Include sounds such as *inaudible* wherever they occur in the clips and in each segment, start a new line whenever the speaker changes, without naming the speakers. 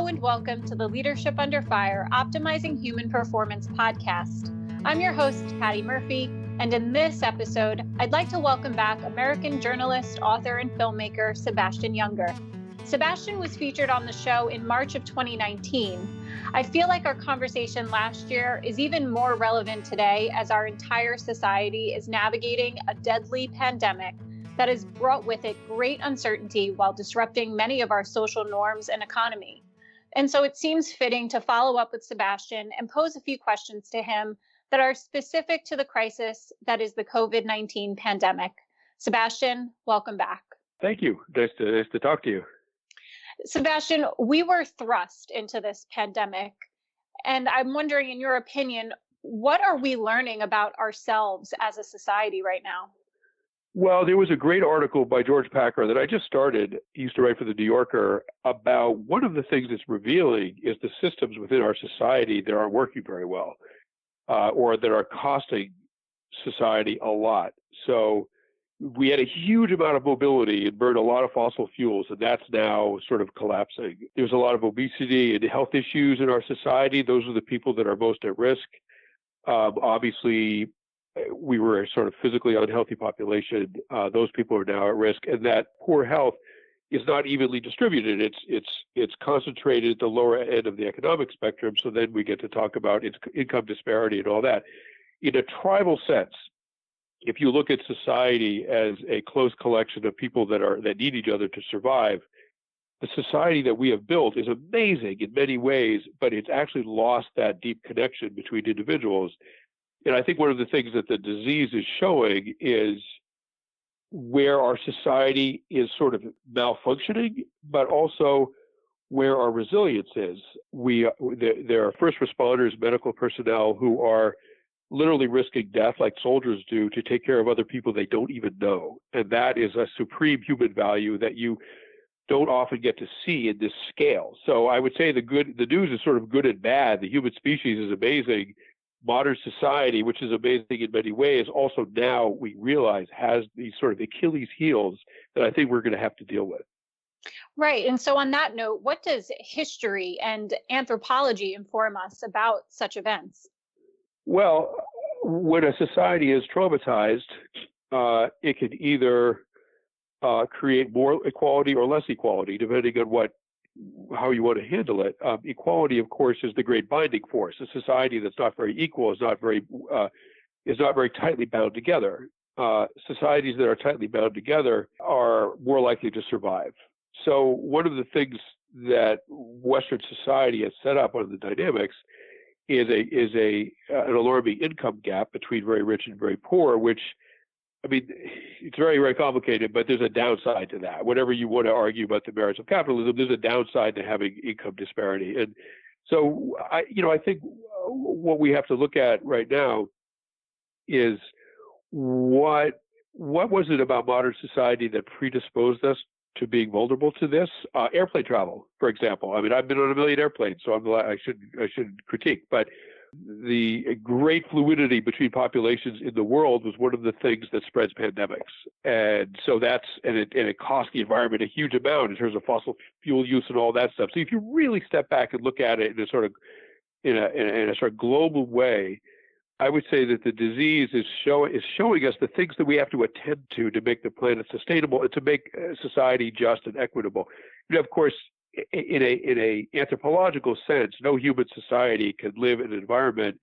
Hello and welcome to the Leadership Under Fire Optimizing Human Performance podcast. I'm your host, Patty Murphy, and in this episode, I'd like to welcome back American journalist, author, and filmmaker Sebastian Junger. Sebastian was featured on the show in March of 2019. I feel like our conversation last year is even more relevant today as our entire society is navigating a deadly pandemic that has brought with it great uncertainty while disrupting many of our social norms and economy. And so it seems fitting to follow up with Sebastian and pose a few questions to him that are specific to the crisis that is the COVID 19 pandemic. Sebastian, welcome back.
Thank you. Nice to, nice to talk to you.
Sebastian, we were thrust into this pandemic. And I'm wondering, in your opinion, what are we learning about ourselves as a society right now?
Well, there was a great article by George Packer that I just started. He used to write for the New Yorker about one of the things it's revealing is the systems within our society that aren't working very well, uh, or that are costing society a lot. So we had a huge amount of mobility and burned a lot of fossil fuels, and that's now sort of collapsing. There's a lot of obesity and health issues in our society. Those are the people that are most at risk. Um, obviously, we were a sort of physically unhealthy population. Uh, those people are now at risk, and that poor health is not evenly distributed. It's it's it's concentrated at the lower end of the economic spectrum. So then we get to talk about income disparity and all that. In a tribal sense, if you look at society as a close collection of people that are that need each other to survive, the society that we have built is amazing in many ways, but it's actually lost that deep connection between individuals. And I think one of the things that the disease is showing is where our society is sort of malfunctioning, but also where our resilience is. We there are first responders, medical personnel who are literally risking death like soldiers do to take care of other people they don't even know, and that is a supreme human value that you don't often get to see in this scale. So I would say the good the news is sort of good and bad. The human species is amazing modern society, which is amazing in many ways, also now we realize has these sort of Achilles heels that I think we're going to have to deal with.
Right. And so, on that note, what does history and anthropology inform us about such events?
Well, when a society is traumatized, uh, it can either uh, create more equality or less equality, depending on what how you want to handle it. Um, equality, of course, is the great binding force. A society that's not very equal is not very uh, is not very tightly bound together. Uh, societies that are tightly bound together are more likely to survive. So one of the things that Western society has set up, on the dynamics, is a is a uh, an alarming income gap between very rich and very poor, which I mean, it's very, very complicated, but there's a downside to that. Whatever you want to argue about the merits of capitalism, there's a downside to having income disparity. And so, I, you know, I think what we have to look at right now is what what was it about modern society that predisposed us to being vulnerable to this? Uh, airplane travel, for example. I mean, I've been on a million airplanes, so I'm I should I shouldn't critique, but the great fluidity between populations in the world was one of the things that spreads pandemics. And so that's, and it, and it costs the environment a huge amount in terms of fossil fuel use and all that stuff. So if you really step back and look at it in a sort of, in a, in a sort of global way, I would say that the disease is, show, is showing us the things that we have to attend to to make the planet sustainable and to make uh, society just and equitable. You know, of course, in a in a anthropological sense, no human society can live in an environment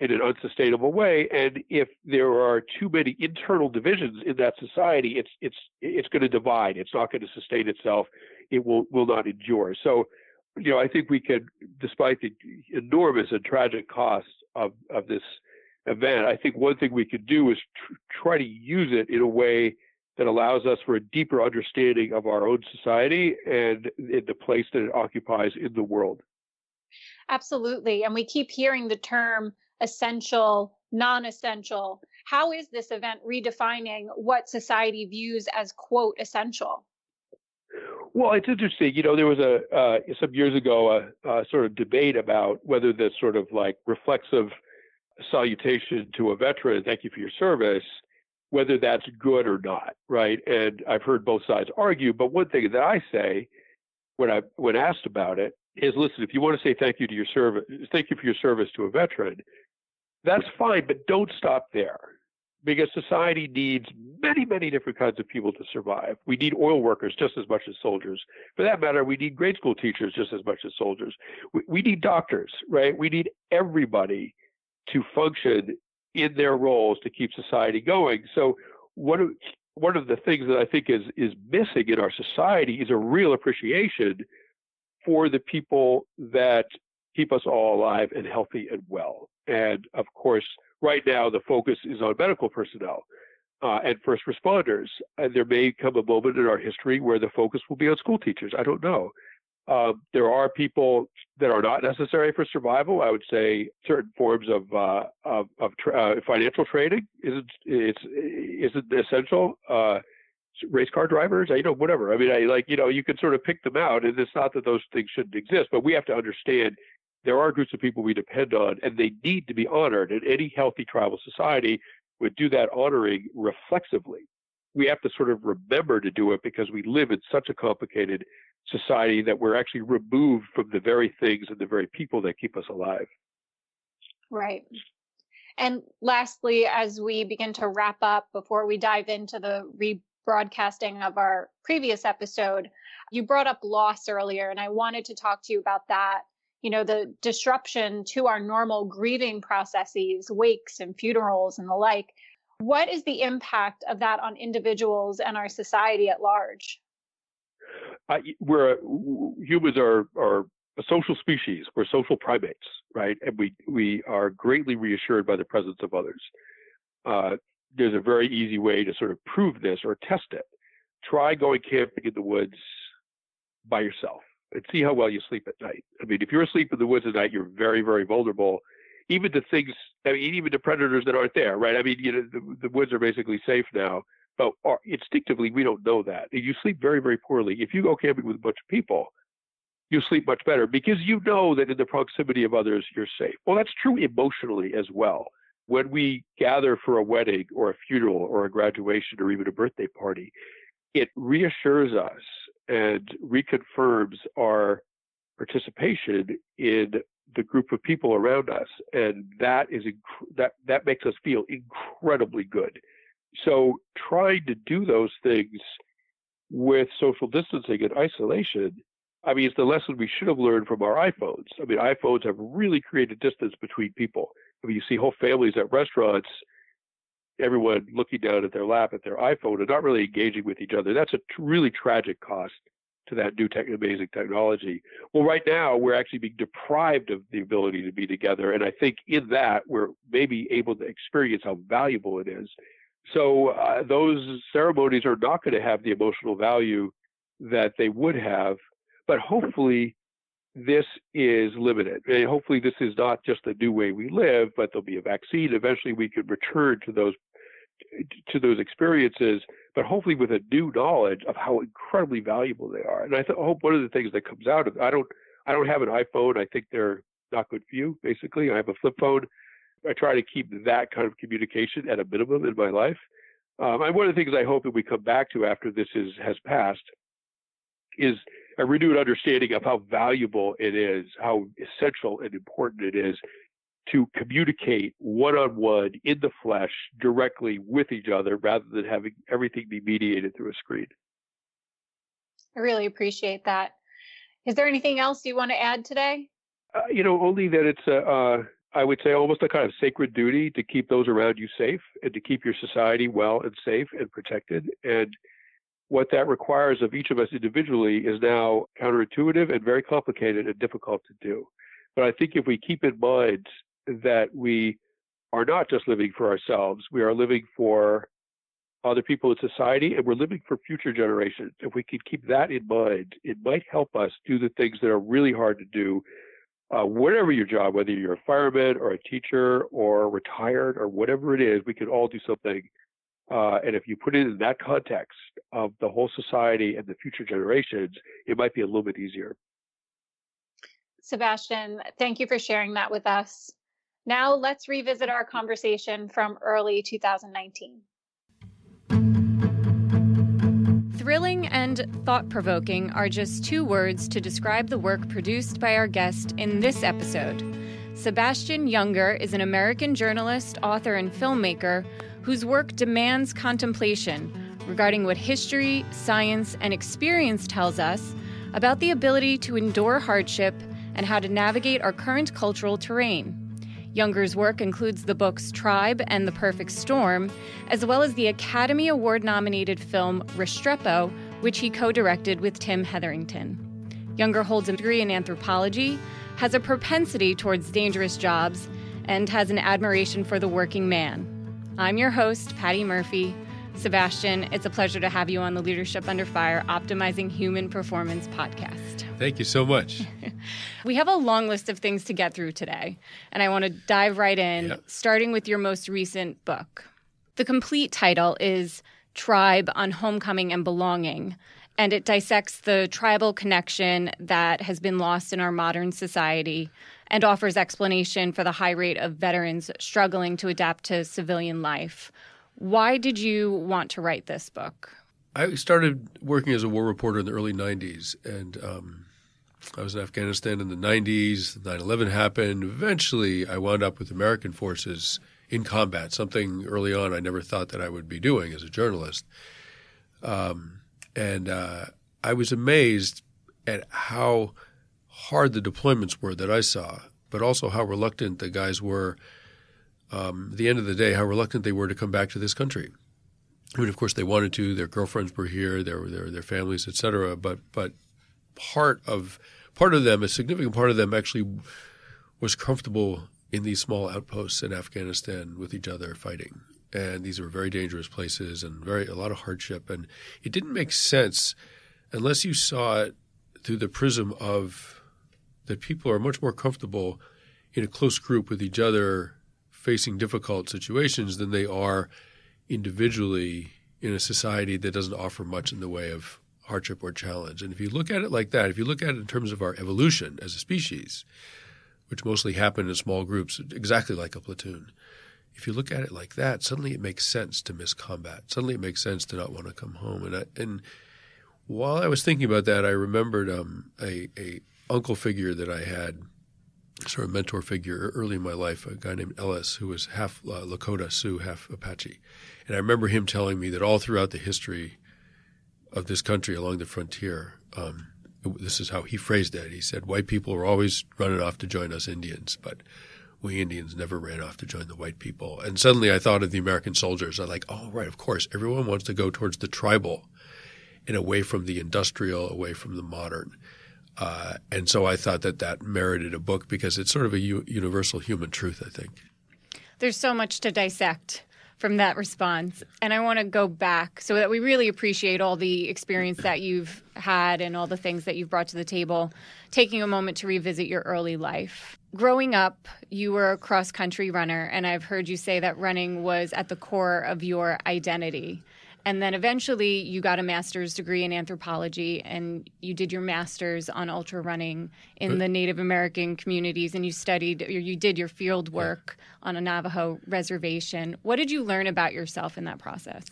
in an unsustainable way. And if there are too many internal divisions in that society, it's it's it's going to divide. It's not going to sustain itself. It will will not endure. So, you know, I think we can, despite the enormous and tragic costs of of this event, I think one thing we could do is tr- try to use it in a way that allows us for a deeper understanding of our own society and in the place that it occupies in the world.
Absolutely. And we keep hearing the term essential, non essential. How is this event redefining what society views as, quote, essential?
Well, it's interesting. You know, there was a uh, some years ago a, a, sort of debate about whether this sort of like reflexive salutation to a veteran, "Thank you for your service," whether that's good or not, right? And I've heard both sides argue, but one thing that I say when I when asked about it is listen, if you want to say thank you to your service, thank you for your service to a veteran, that's fine, but don't stop there because society needs many, many different kinds of people to survive. We need oil workers just as much as soldiers. For that matter, we need grade school teachers just as much as soldiers. We, we need doctors, right? We need everybody to function in their roles to keep society going. So one of one of the things that I think is is missing in our society is a real appreciation for the people that keep us all alive and healthy and well. And of course, right now the focus is on medical personnel uh, and first responders. And there may come a moment in our history where the focus will be on school teachers. I don't know. Um, there are people that are not necessary for survival. I would say certain forms of uh, of, of tra- uh, financial trading isn't it's isn't essential. Uh, race car drivers, you know, whatever. I mean, I like you know you can sort of pick them out, and it's not that those things shouldn't exist, but we have to understand there are groups of people we depend on, and they need to be honored. And any healthy tribal society would do that honoring reflexively. We have to sort of remember to do it because we live in such a complicated society that we're actually removed from the very things and the very people that keep us alive.
Right. And lastly, as we begin to wrap up before we dive into the rebroadcasting of our previous episode, you brought up loss earlier, and I wanted to talk to you about that you know the disruption to our normal grieving processes wakes and funerals and the like what is the impact of that on individuals and our society at large
uh, we're humans are are a social species we're social primates right and we we are greatly reassured by the presence of others uh, there's a very easy way to sort of prove this or test it try going camping in the woods by yourself and see how well you sleep at night. I mean, if you're asleep in the woods at night, you're very, very vulnerable, even to things. I mean, even to predators that aren't there, right? I mean, you know, the, the woods are basically safe now, but instinctively we don't know that. You sleep very, very poorly. If you go camping with a bunch of people, you sleep much better because you know that in the proximity of others you're safe. Well, that's true emotionally as well. When we gather for a wedding or a funeral or a graduation or even a birthday party, it reassures us and reconfirms our participation in the group of people around us, and that is inc- that that makes us feel incredibly good. So trying to do those things with social distancing and isolation, I mean, it's the lesson we should have learned from our iPhones. I mean, iPhones have really created distance between people. I mean, you see whole families at restaurants everyone looking down at their lap at their iPhone and not really engaging with each other. That's a really tragic cost to that new tech, amazing technology. Well, right now we're actually being deprived of the ability to be together, and I think in that we're maybe able to experience how valuable it is. So uh, those ceremonies are not going to have the emotional value that they would have, but hopefully this is limited. And hopefully this is not just the new way we live, but there'll be a vaccine. Eventually we could return to those to those experiences, but hopefully with a new knowledge of how incredibly valuable they are. And I, th- I hope one of the things that comes out of I don't I don't have an iPhone. I think they're not good for you. Basically, I have a flip phone. I try to keep that kind of communication at a minimum in my life. Um, and one of the things I hope that we come back to after this is has passed is a renewed understanding of how valuable it is, how essential and important it is to communicate one on one in the flesh directly with each other rather than having everything be mediated through a screen.
I really appreciate that. Is there anything else you want to add today?
Uh, you know, only that it's a, uh, I would say almost a kind of sacred duty to keep those around you safe and to keep your society well and safe and protected. And what that requires of each of us individually is now counterintuitive and very complicated and difficult to do. But I think if we keep in mind that we are not just living for ourselves, we are living for other people in society and we're living for future generations. If we can keep that in mind, it might help us do the things that are really hard to do. Uh, whatever your job, whether you're a fireman or a teacher or retired or whatever it is, we could all do something. Uh, and if you put it in that context of the whole society and the future generations, it might be a little bit easier.
Sebastian, thank you for sharing that with us. Now let's revisit our conversation from early 2019. Thrilling and thought provoking are just two words to describe the work produced by our guest in this episode. Sebastian Junger is an American journalist, author, and filmmaker whose work demands contemplation regarding what history, science, and experience tells us about the ability to endure hardship and how to navigate our current cultural terrain. Junger's work includes the books Tribe and The Perfect Storm, as well as the Academy Award nominated film Restrepo, which he co directed with Tim Hetherington. Junger holds a degree in anthropology, has a propensity towards dangerous jobs, and has an admiration for the working man. I'm your host, Patty Murphy. Sebastian, it's a pleasure to have you on the Leadership Under Fire Optimizing Human Performance podcast.
Thank you so much. *laughs*
we have a long list of things to get through today, and I want to dive right in, yeah. starting with your most recent book. The complete title is Tribe on Homecoming and Belonging, and it dissects the tribal connection that has been lost in our modern society and offers explanation for the high rate of veterans struggling to adapt to civilian life. Why did you want to write this book?
I started working as a war reporter in the early 90s, and um, I was in Afghanistan in the 90s. 9 11 happened. Eventually, I wound up with American forces in combat, something early on I never thought that I would be doing as a journalist. Um, and uh, I was amazed at how hard the deployments were that I saw, but also how reluctant the guys were um, at the end of the day, how reluctant they were to come back to this country. I mean, of course, they wanted to. Their girlfriends were here, their their their families, etc. But but part of part of them, a significant part of them, actually was comfortable in these small outposts in Afghanistan with each other fighting. And these were very dangerous places and very a lot of hardship. And it didn't make sense unless you saw it through the prism of that people are much more comfortable in a close group with each other facing difficult situations than they are individually in a society that doesn't offer much in the way of hardship or challenge. And if you look at it like that, if you look at it in terms of our evolution as a species, which mostly happened in small groups, exactly like a platoon, if you look at it like that, suddenly it makes sense to miss combat. Suddenly it makes sense to not want to come home. And I, and while I was thinking about that, I remembered um, a, a uncle figure that I had sort of mentor figure early in my life, a guy named Ellis, who was half uh, Lakota Sioux, half Apache. And I remember him telling me that all throughout the history of this country along the frontier, um, this is how he phrased it. He said, white people were always running off to join us Indians, but we Indians never ran off to join the white people. And suddenly I thought of the American soldiers. I'm like, oh, right, of course. Everyone wants to go towards the tribal and away from the industrial, away from the modern. Uh, and so I thought that that merited a book because it's sort of a u- universal human truth, I think.
There's so much to dissect from that response. And I want to go back so that we really appreciate all the experience that you've had and all the things that you've brought to the table, taking a moment to revisit your early life. Growing up, you were a cross country runner, and I've heard you say that running was at the core of your identity. And then eventually you got a master's degree in anthropology and you did your master's on ultra running in the Native American communities and you studied or you did your field work yeah. on a Navajo reservation. What did you learn about yourself in that process?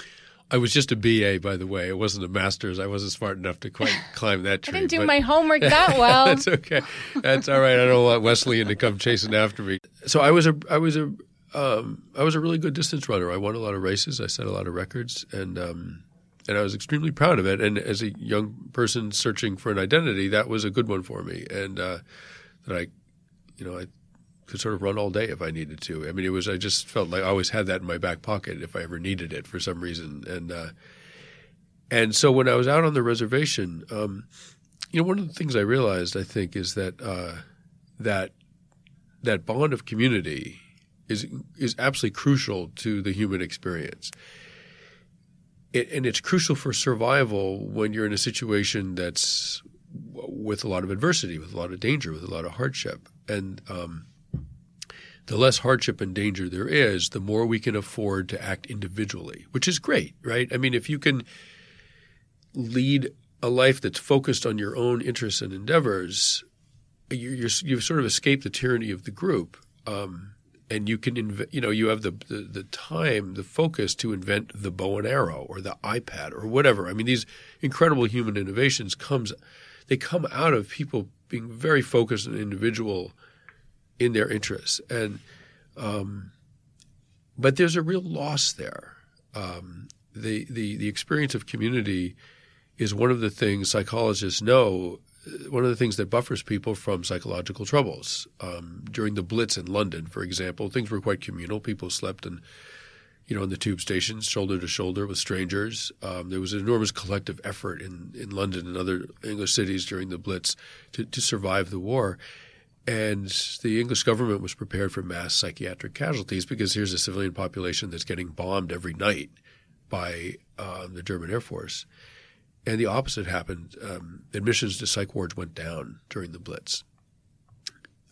I was just a BA, by the way. It wasn't a master's. I wasn't smart enough to quite *laughs* climb that tree.
I didn't do my homework that *laughs* well.
That's okay. That's all right. I don't want Wesleyan to come chasing after me. So I was a I was a um, I was a really good distance runner. I won a lot of races. I set a lot of records, and um, and I was extremely proud of it. And as a young person searching for an identity, that was a good one for me. And uh, that I, you know, I could sort of run all day if I needed to. I mean, it was I just felt like I always had that in my back pocket if I ever needed it for some reason. And uh, and so when I was out on the reservation, um, you know, one of the things I realized I think is that uh, that that bond of community is is absolutely crucial to the human experience. It, and it's crucial for survival when you're in a situation that's with a lot of adversity, with a lot of danger, with a lot of hardship. And um, the less hardship and danger there is, the more we can afford to act individually, which is great, right? I mean, if you can lead a life that's focused on your own interests and endeavors, you, have sort of escaped the tyranny of the group. Um, and you can you know you have the, the, the time the focus to invent the bow and arrow or the ipad or whatever. I mean these incredible human innovations comes they come out of people being very focused and individual in their interests. And um, but there's a real loss there. Um, the, the the experience of community is one of the things psychologists know one of the things that buffers people from psychological troubles. Um, during the Blitz in London, for example, things were quite communal. People slept in, you know, in the tube stations, shoulder to shoulder with strangers. Um, there was an enormous collective effort in, in London and other English cities during the Blitz to, to survive the war. And the English government was prepared for mass psychiatric casualties because here's a civilian population that's getting bombed every night by uh, the German Air Force. And the opposite happened. Um, admissions to psych wards went down during the Blitz.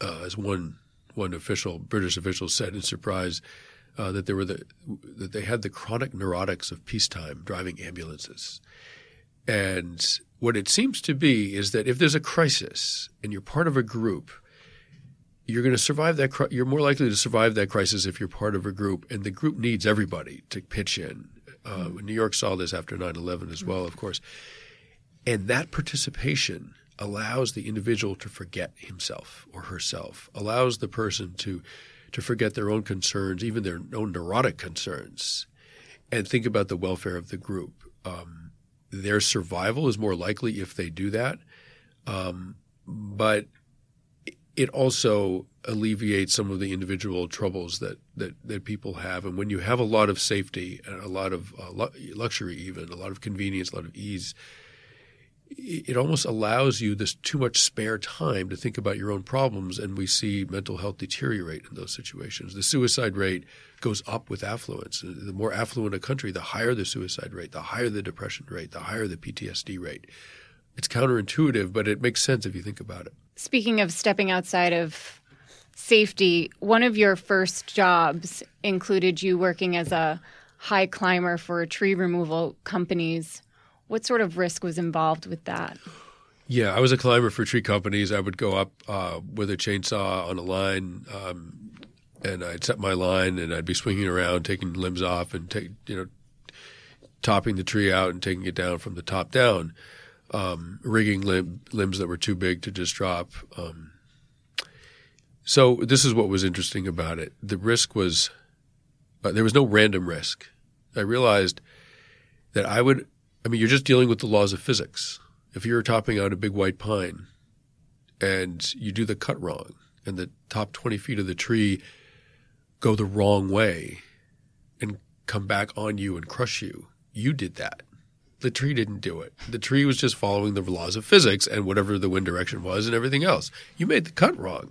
Uh, as one one official, British official, said in surprise, uh, that there were the that they had the chronic neurotics of peacetime driving ambulances. And what it seems to be is that if there's a crisis and you're part of a group, you're going to survive that. You're more likely to survive that crisis if you're part of a group, and the group needs everybody to pitch in uh, New York saw this after 9 11 as well, of course. And that participation allows the individual to forget himself or herself, allows the person to, to forget their own concerns, even their own neurotic concerns, and think about the welfare of the group. Um, their survival is more likely if they do that. Um, but it also alleviates some of the individual troubles that, that, that people have. And when you have a lot of safety and a lot of uh, luxury, even a lot of convenience, a lot of ease, it almost allows you this too much spare time to think about your own problems. And we see mental health deteriorate in those situations. The suicide rate goes up with affluence. The more affluent a country, the higher the suicide rate, the higher the depression rate, the higher the PTSD rate. It's counterintuitive, but it makes sense if you think about it.
Speaking of stepping outside of safety, one of your first jobs included you working as a high climber for tree removal companies. What sort of risk was involved with that?
Yeah, I was a climber for tree companies. I would go up uh, with a chainsaw on a line, um, and I'd set my line, and I'd be swinging around, taking limbs off, and take you know, topping the tree out and taking it down from the top down um, rigging limb, limbs that were too big to just drop. Um, so this is what was interesting about it. The risk was uh, there was no random risk. I realized that I would. I mean, you're just dealing with the laws of physics. If you're topping out a big white pine and you do the cut wrong, and the top 20 feet of the tree go the wrong way and come back on you and crush you, you did that. The tree didn't do it. The tree was just following the laws of physics and whatever the wind direction was and everything else. You made the cut wrong.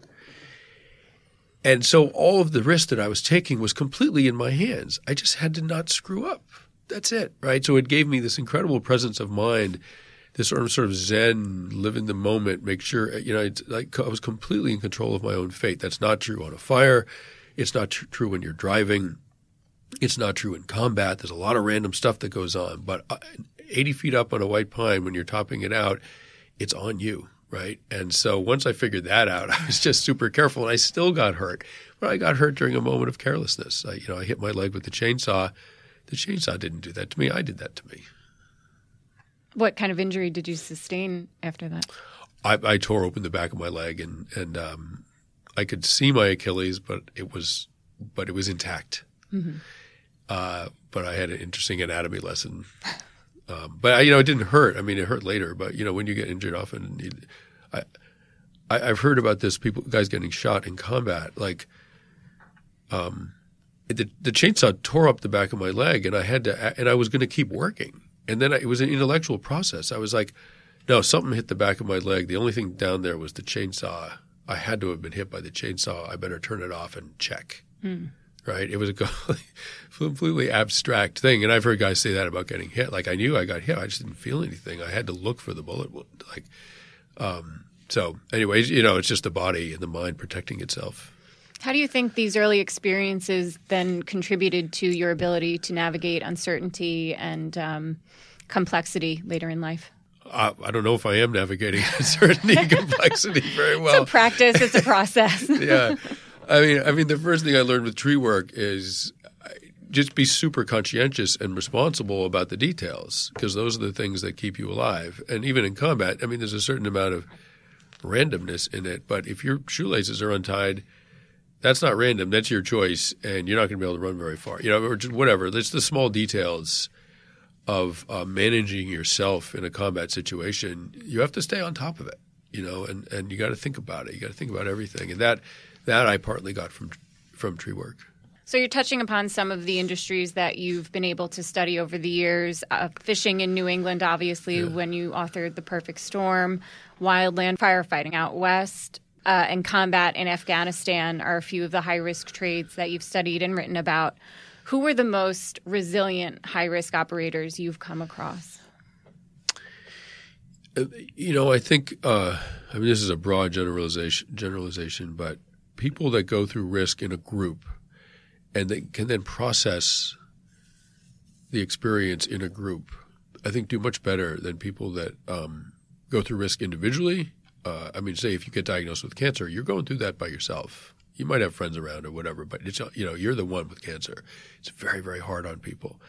And so all of the risk that I was taking was completely in my hands. I just had to not screw up. That's it, right? So it gave me this incredible presence of mind, this sort of sort of zen, live in the moment, make sure you know. Like I was completely in control of my own fate. That's not true on a fire. It's not tr- true when you're driving. It's not true in combat. There's a lot of random stuff that goes on, but uh, 80 feet up on a white pine when you're topping it out, it's on you, right? And so once I figured that out, *laughs* I was just super careful, and I still got hurt. But I got hurt during a moment of carelessness. I, you know, I hit my leg with the chainsaw. The chainsaw didn't do that to me. I did that to me.
What kind of injury did you sustain after that?
I, I tore open the back of my leg, and and um, I could see my Achilles, but it was but it was intact. Mm-hmm. Uh, but I had an interesting anatomy lesson *laughs* um, but I, you know, it didn't hurt. I mean, it hurt later. But you know, when you get injured, often, you, I, I, have heard about this. People, guys getting shot in combat. Like, um, the the chainsaw tore up the back of my leg, and I had to, and I was going to keep working. And then I, it was an intellectual process. I was like, no, something hit the back of my leg. The only thing down there was the chainsaw. I had to have been hit by the chainsaw. I better turn it off and check. Mm right? It was a *laughs* completely abstract thing. And I've heard guys say that about getting hit. Like I knew I got hit, I just didn't feel anything. I had to look for the bullet wound. Like, um, so anyways, you know, it's just the body and the mind protecting itself.
How do you think these early experiences then contributed to your ability to navigate uncertainty and um, complexity later in life?
Uh, I don't know if I am navigating *laughs* uncertainty and complexity very well.
It's a practice. It's a process. *laughs*
yeah. I mean, I mean, the first thing I learned with tree work is just be super conscientious and responsible about the details because those are the things that keep you alive. And even in combat, I mean, there's a certain amount of randomness in it. But if your shoelaces are untied, that's not random. That's your choice, and you're not going to be able to run very far. You know, or whatever. It's the small details of uh, managing yourself in a combat situation. You have to stay on top of it. You know, and and you got to think about it. You got to think about everything, and that that I partly got from from tree work.
So you're touching upon some of the industries that you've been able to study over the years. Uh, fishing in New England, obviously, yeah. when you authored The Perfect Storm, wildland firefighting out west, uh, and combat in Afghanistan are a few of the high risk trades that you've studied and written about. Who were the most resilient high risk operators you've come across?
Uh, you know, I think uh, I mean this is a broad generalization, generalization, but people that go through risk in a group and they can then process the experience in a group, I think do much better than people that um, go through risk individually. Uh, I mean, say if you get diagnosed with cancer, you're going through that by yourself. You might have friends around or whatever, but it's you know you're the one with cancer. It's very very hard on people.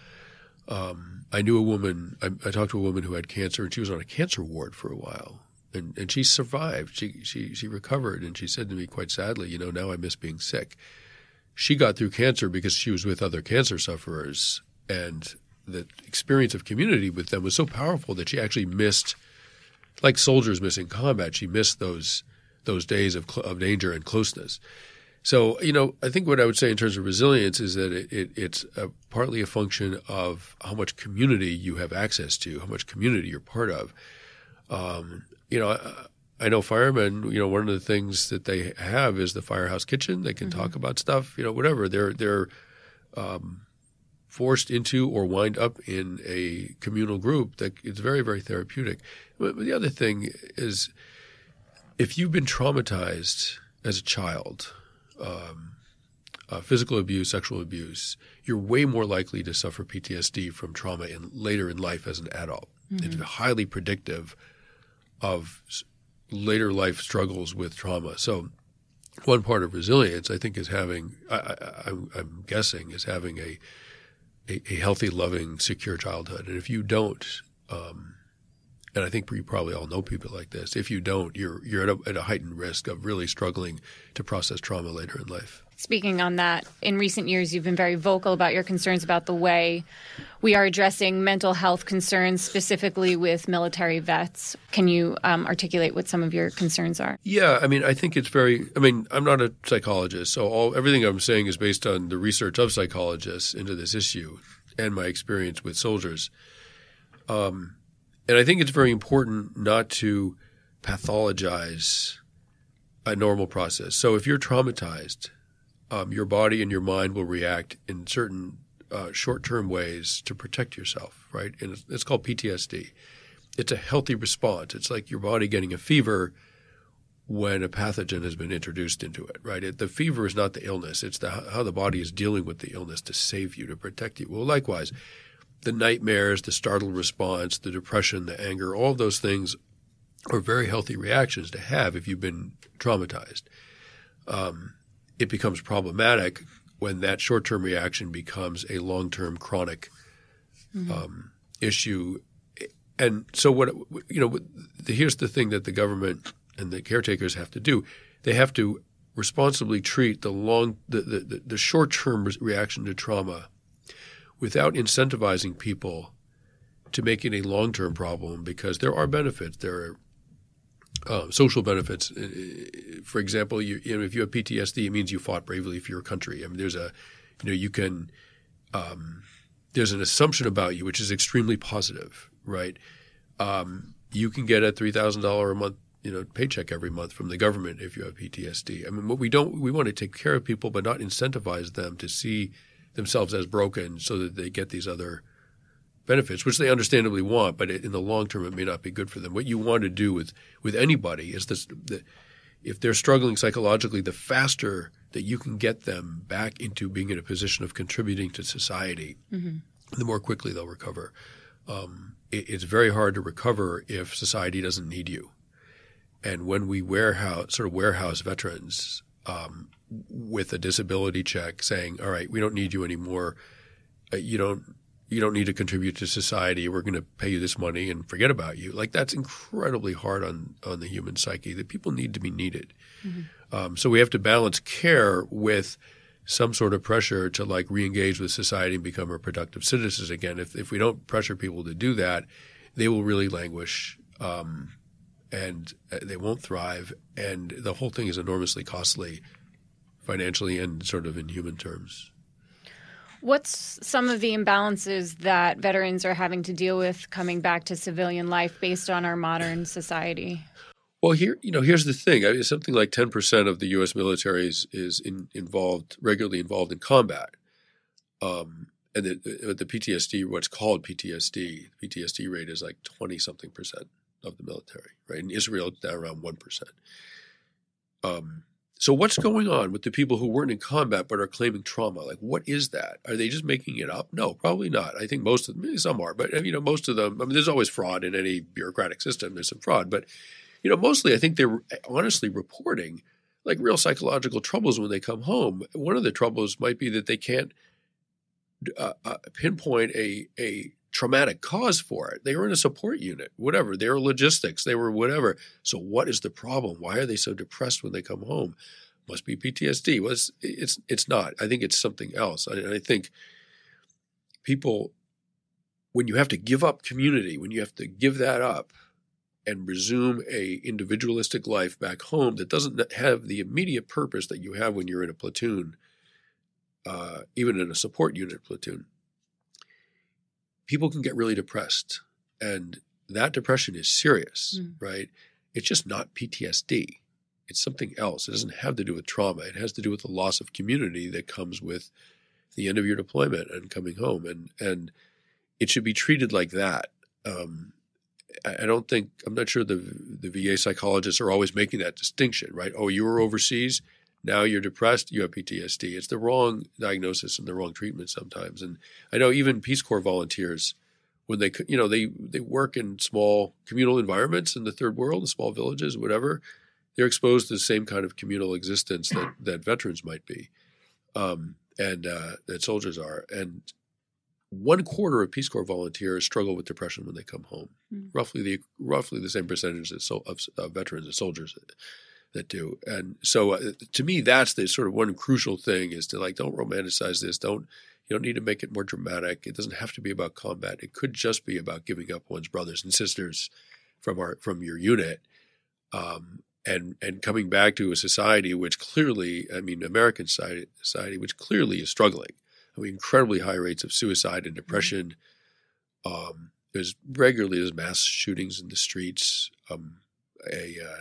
Um, I knew a woman. I, I, talked to a woman who had cancer, and she was on a cancer ward for a while, and and she survived. She she she recovered, and she said to me quite sadly, you know, now I miss being sick she got through cancer because she was with other cancer sufferers, and the experience of community with them was so powerful that she actually missed, like soldiers missing combat, she missed those those days of of danger and closeness. So, you know, I think what I would say in terms of resilience is that it, it, it's a, partly a function of how much community you have access to, how much community you're part of. Um, you know, I know firemen, you know, one of the things that they have is the firehouse kitchen. They can mm-hmm. talk about stuff, you know, whatever. They're they're um, forced into or wind up in a communal group that is very very therapeutic. But the other thing is, if you've been traumatized as a child, um, uh, physical abuse, sexual abuse, you're way more likely to suffer PTSD from trauma in later in life as an adult. Mm-hmm. It's highly predictive of later life struggles with trauma. So, one part of resilience, I think, is having, I, am guessing, is having a, a, a, healthy, loving, secure childhood. And if you don't, um, and I think you probably all know people like this, if you don't, you're, you're at a, at a heightened risk of really struggling to process trauma later in life.
Speaking on that, in recent years, you've been very vocal about your concerns about the way we are addressing mental health concerns, specifically with military vets. Can you um, articulate what some of your concerns are?
Yeah, I mean, I think it's very. I mean, I'm not a psychologist, so all everything I'm saying is based on the research of psychologists into this issue and my experience with soldiers. Um, and I think it's very important not to pathologize a normal process. So if you're traumatized um, your body and your mind will react in certain uh, short-term ways to protect yourself, right? And it's, it's, called PTSD. It's a healthy response. It's like your body getting a fever when a pathogen has been introduced into it, right? It, the fever is not the illness. It's the, how the body is dealing with the illness to save you, to protect you. Well, likewise, the nightmares, the startled response, the depression, the anger, all those things are very healthy reactions to have if you've been traumatized. Um, it becomes problematic when that short term reaction becomes a long term chronic mm-hmm. um, issue. And so, what you know, here's the thing that the government and the caretakers have to do: they have to responsibly treat the long, the, the, the short term reaction to trauma, without incentivizing people to make it a long term problem. Because there are benefits. There are uh, social benefits. Uh, for example, you, you, know, if you have PTSD, it means you fought bravely for your country. I mean, there's a, you know, you can, um, there's an assumption about you which is extremely positive, right? Um, you can get a three thousand dollar a month, you know, paycheck every month from the government if you have PTSD. I mean, what we don't, we want to take care of people, but not incentivize them to see themselves as broken so that they get these other benefits, which they understandably want, but in the long term, it may not be good for them. What you want to do with with anybody is this: the, if they're struggling psychologically, the faster that you can get them back into being in a position of contributing to society, mm-hmm. the more quickly they'll recover. Um, it, it's very hard to recover if society doesn't need you, and when we warehouse sort of warehouse veterans. um, with a disability check, saying, "All right, we don't need you anymore. Uh, you don't you don't need to contribute to society. We're going to pay you this money and forget about you." Like that's incredibly hard on on the human psyche. That people need to be needed. Mm-hmm. Um, so we have to balance care with some sort of pressure to like re-engage with society and become a productive citizens again. If if we don't pressure people to do that, they will really languish. Um, and uh, they won't thrive, and the whole thing is enormously costly financially and sort of in human terms.
What's some of the imbalances that veterans are having to deal with coming back to civilian life based on our modern society?
Well, here, you know, here's the thing. I mean, something like 10% of the U.S. military is, is in, involved, regularly involved in combat. Um, and the, the PTSD, what's called PTSD, PTSD rate is like 20 something percent of the military, right? In Israel, it's down around 1%. Um, so what's going on with the people who weren't in combat but are claiming trauma? Like, what is that? Are they just making it up? No, probably not. I think most of them, some are, but you know, most of them. I mean, there's always fraud in any bureaucratic system. There's some fraud, but you know, mostly I think they're honestly reporting like real psychological troubles when they come home. One of the troubles might be that they can't uh, uh, pinpoint a a traumatic cause for it. They were in a support unit, whatever. They were logistics, they were whatever. So what is the problem? Why are they so depressed when they come home? Must be PTSD. Well, it's it's, it's not. I think it's something else. I, I think people, when you have to give up community, when you have to give that up and resume a individualistic life back home that doesn't have the immediate purpose that you have when you're in a platoon, uh, even in a support unit platoon people can get really depressed. And that depression is serious, mm. right? It's just not PTSD. It's something else. It doesn't have to do with trauma. It has to do with the loss of community that comes with the end of your deployment and coming home. And and it should be treated like that. Um, I don't think I'm not sure the the VA psychologists are always making that distinction, right? Oh, you were overseas, now you're depressed, you have PTSD. It's the wrong diagnosis and the wrong treatment sometimes. And I know even Peace Corps volunteers, when they you know they they work in small communal environments in the third world, in small villages, whatever, they're exposed to the same kind of communal existence that *clears throat* that veterans might be, um, and uh, that soldiers are. And one quarter of Peace Corps volunteers struggle with depression when they come home. Mm. Roughly the roughly the same percentage of, of, of veterans and soldiers that do. And so uh, to me, that's the sort of one crucial thing is to like, don't romanticize this. Don't, you don't need to make it more dramatic. It doesn't have to be about combat. It could just be about giving up one's brothers and sisters from our, from your unit. Um, and, and coming back to a society which clearly, I mean, American society, society which clearly is struggling. I mean, incredibly high rates of suicide and mm-hmm. depression. Um, there's regularly there's mass shootings in the streets. Um, a uh,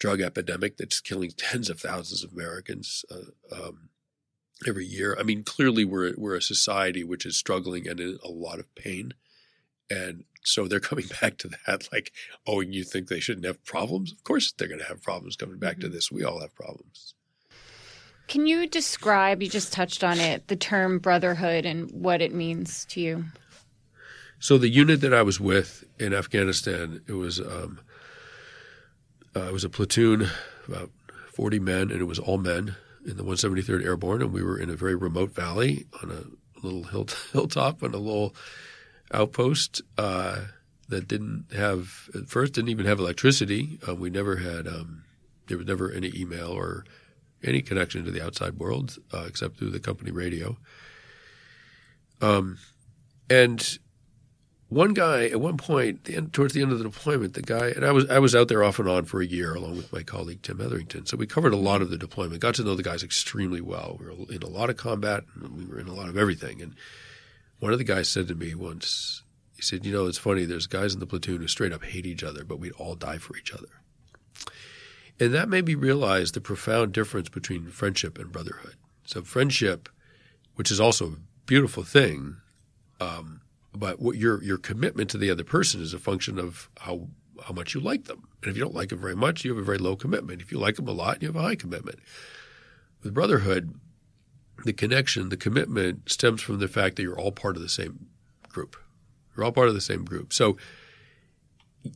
drug epidemic that's killing tens of thousands of Americans uh, um, every year. I mean, clearly we're we're a society which is struggling and in a lot of pain, and so they're *laughs* coming back to that. Like, oh, you think they shouldn't have problems? Of course, they're going to have problems coming back mm-hmm. to this. We all have problems.
Can you describe? You just touched on it. The term brotherhood and what it means to you.
So the unit that I was with in Afghanistan, it was um, uh, it was a platoon, about 40 men, and it was all men in the 173rd Airborne, and we were in a very remote valley on a little hill, *laughs* hilltop on a little outpost uh, that didn't have at first didn't even have electricity. Uh, we never had um, there was never any email or any connection to the outside world uh, except through the company radio. Um, and one guy at one point, the end, towards the end of the deployment, the guy and I was I was out there off and on for a year along with my colleague Tim Hetherington. So we covered a lot of the deployment, got to know the guys extremely well. We were in a lot of combat, and we were in a lot of everything. And one of the guys said to me once, he said, "You know, it's funny. There's guys in the platoon who straight up hate each other, but we'd all die for each other." And that made me realize the profound difference between friendship and brotherhood. So friendship, which is also a beautiful thing. Um, but what your your commitment to the other person is a function of how how much you like them. And if you don't like them very much, you have a very low commitment. If you like them a lot, you have a high commitment. With brotherhood, the connection, the commitment stems from the fact that you're all part of the same group. You're all part of the same group. So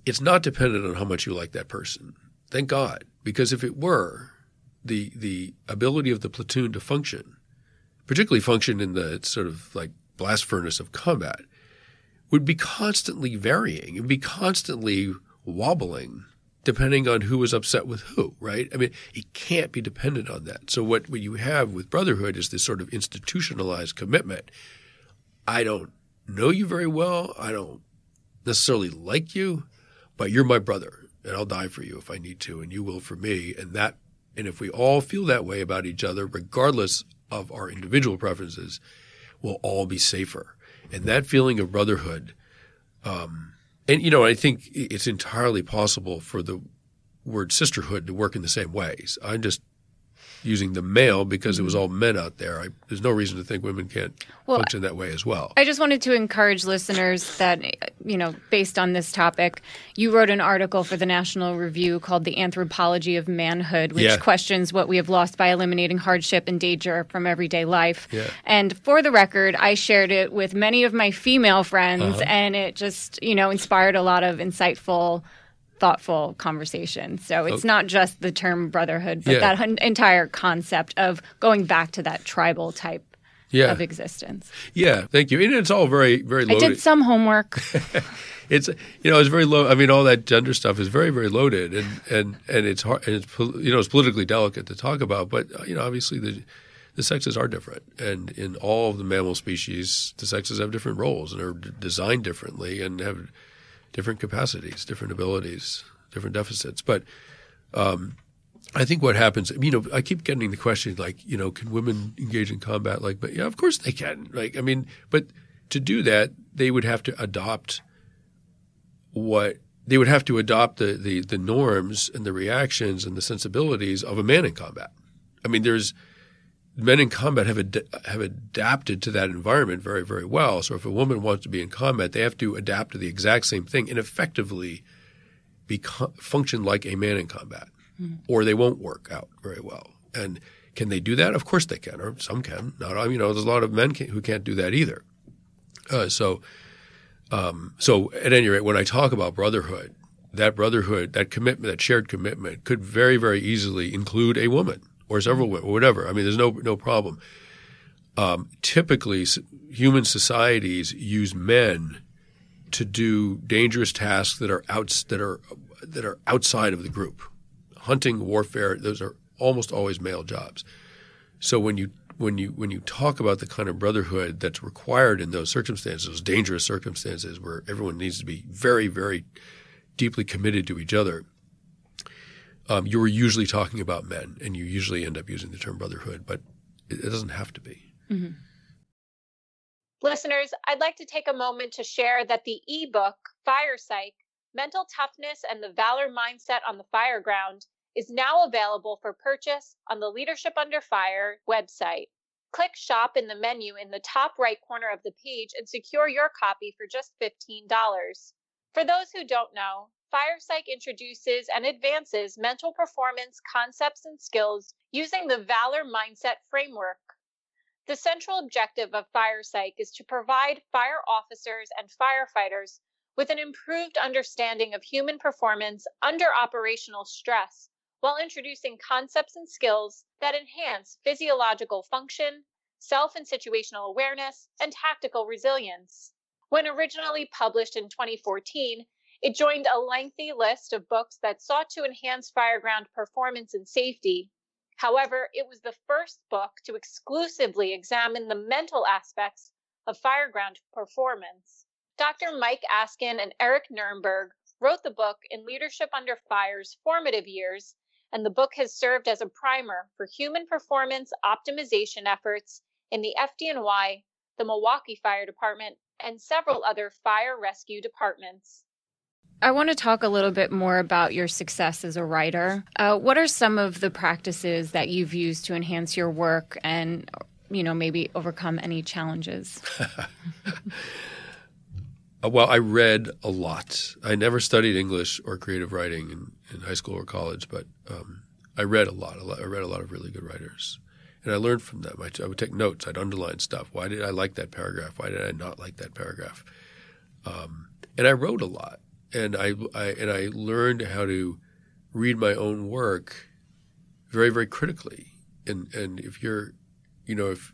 it's not dependent on how much you like that person. Thank God. Because if it were, the the ability of the platoon to function, particularly function in the sort of like blast furnace of combat, would be constantly varying. It would be constantly wobbling depending on who was upset with who, right? I mean, it can't be dependent on that. So what, what you have with brotherhood is this sort of institutionalized commitment. I don't know you very well. I don't necessarily like you, but you're my brother and I'll die for you if I need to and you will for me. And that and if we all feel that way about each other, regardless of our individual preferences, we'll all be safer. And that feeling of brotherhood, um, and you know, I think it's entirely possible for the word sisterhood to work in the same ways. I'm just using the male because it was all men out there. I, there's no reason to think women can't well, function that way as well.
I just wanted to encourage listeners that, you know, based on this topic, you wrote an article for the National Review called The Anthropology of Manhood, which yeah. questions what we have lost by eliminating hardship and danger from everyday life. Yeah. And for the record, I shared it with many of my female friends, uh-huh. and it just, you know, inspired a lot of insightful thoughtful conversation. So it's okay. not just the term brotherhood, but yeah. that entire concept of going back to that tribal type yeah. of existence.
Yeah, thank you. And it's all very, very loaded.
I did some homework. *laughs*
it's you know it's very low. I mean, all that gender stuff is very, very loaded, and and and it's hard. And it's you know it's politically delicate to talk about, but uh, you know obviously the the sexes are different, and in all of the mammal species, the sexes have different roles and are designed differently and have different capacities, different abilities, different deficits. But um, I think what happens, you know, I keep getting the question like, you know, can women engage in combat like, but yeah, of course they can. Like, I mean, but to do that, they would have to adopt what they would have to adopt the, the, the norms and the reactions and the sensibilities of a man in combat. I mean, there's men in combat have ad- have adapted to that environment very very well. So if a woman wants to be in combat, they have to adapt to the exact same thing and effectively function like a man in combat, mm-hmm. or they won't work out very well. And can they do that? Of course they can, or some can. Not you know, there's a lot of men can, who can't do that either. Uh, so, um, so at any rate, when I talk about brotherhood, that brotherhood, that commitment, that shared commitment, could very very easily include a woman or several women, or whatever. I mean, there's no no problem. Um, typically, human societies use men to do dangerous tasks that are outs that are that are outside of the group. Hunting, warfare, those are almost always male jobs. So when you when you when you talk about the kind of brotherhood that's required in those circumstances, those dangerous circumstances where everyone needs to be very, very deeply committed to each other, um, you were usually talking about men, and you usually end up using the term brotherhood, but it, it doesn't have to be. Mm-hmm.
Listeners, I'd like to take a moment to share that the ebook Fire Psych Mental Toughness and the Valor Mindset on the Fire Ground is now available for purchase on the Leadership Under Fire website. Click shop in the menu in the top right corner of the page and secure your copy for just $15. For those who don't know, FirePsych introduces and advances mental performance concepts and skills using the Valor Mindset Framework. The central objective of FirePsych is to provide fire officers and firefighters with an improved understanding of human performance under operational stress while introducing concepts and skills that enhance physiological function, self and situational awareness, and tactical resilience. When originally published in 2014, it joined a lengthy list of books that sought to enhance fireground performance and safety. However, it was the first book to exclusively examine the mental aspects of fireground performance. Dr. Mike Asken and Eric Nurnberg wrote the book in Leadership Under Fire's formative years, and the book has served as a primer for human performance optimization efforts in the FDNY, the Milwaukee Fire Department, and several other fire rescue departments. I want to talk a little bit more about your success as a writer. Uh, what are some of the practices that you've used to enhance your work and, you know, maybe overcome any challenges? *laughs*
Uh, well, I read a lot. I never studied English or creative writing in, in high school or college, but um, I read a lot, a lot. I read a lot of really good writers, and I learned from them. I, I would take notes. I'd underline stuff. Why did I like that paragraph? Why did I not like that paragraph? Um, and I wrote a lot and I, I and I learned how to read my own work very very critically, and and if you're, you know, if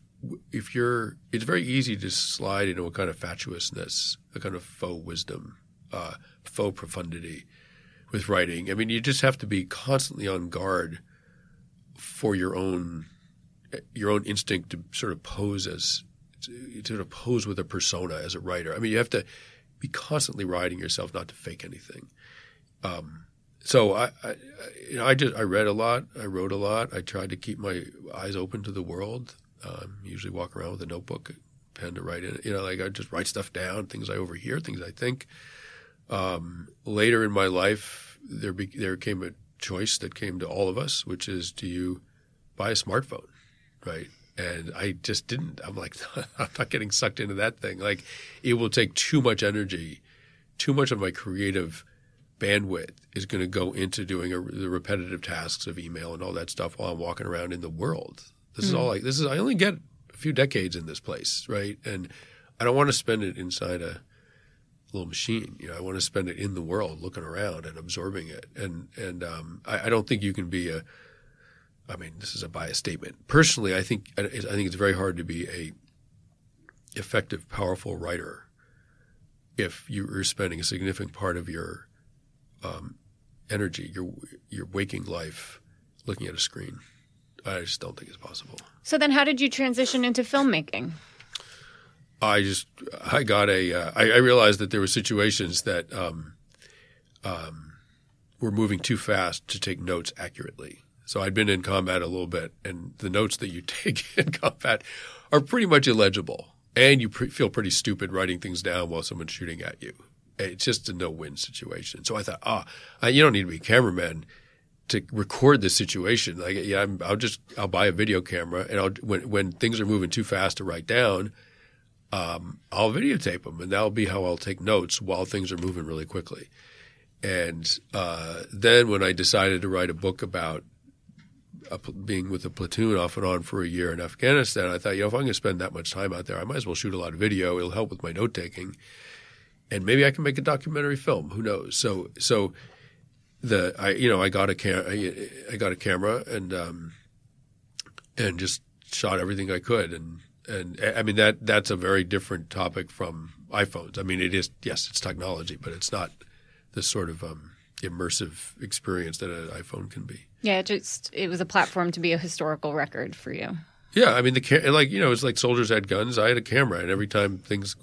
if you're, it's very easy to slide into a kind of fatuousness, a kind of faux wisdom, uh, faux profundity with writing. I mean, you just have to be constantly on guard for your own your own instinct to sort of pose as to sort of pose with a persona as a writer. I mean, you have to be constantly riding yourself not to fake anything. Um, so I, I, you know, I just I read a lot, I wrote a lot. I tried to keep my eyes open to the world. Um, usually walk around with a notebook, pen to write in. You know, like I just write stuff down, things I overhear, things I think. Um, later in my life, there be, there came a choice that came to all of us, which is do you buy a smartphone, right? And I just didn't. I'm like, *laughs* I'm not getting sucked into that thing. Like, it will take too much energy, too much of my creative bandwidth is going to go into doing a, the repetitive tasks of email and all that stuff while I'm walking around in the world. This mm is all like this is. I only get a few decades in this place, right? And I don't want to spend it inside a little machine. You know, I want to spend it in the world, looking around and absorbing it. And and um, I, I, don't think you can be a. I mean, this is a biased statement. Personally, I think I think it's very hard to be a effective, powerful writer if you are spending a significant part of your um, energy, your your waking life, looking at a screen. I just don't think it's possible.
So then, how did you transition into filmmaking?
I just I got a uh, I, I realized that there were situations that um, um, were moving too fast to take notes accurately. So I'd been in combat a little bit, and the notes that you *laughs* take in combat are pretty much illegible, and you pre- feel pretty stupid writing things down while someone's shooting at you. It's just a no-win situation. So I thought, ah, oh, you don't need to be a cameraman to record this situation. Like, yeah, i will just I'll buy a video camera, and I'll when when things are moving too fast to write down, um, I'll videotape them, and that'll be how I'll take notes while things are moving really quickly. And uh, then when I decided to write a book about a, being with a platoon off and on for a year in Afghanistan, I thought, you know, if I'm going to spend that much time out there, I might as well shoot a lot of video. It'll help with my note taking, and maybe I can make a documentary film. Who knows? So, so the I you know I got a cam I, I got a camera and um, and just shot everything I could and and I mean that that's a very different topic from iPhones. I mean, it is yes, it's technology, but it's not the sort of um, immersive experience that an iPhone can be.
Yeah, it just it was a platform to be a historical record for you.
Yeah, I mean the like you know it's like soldiers had guns. I had a camera, and every time things,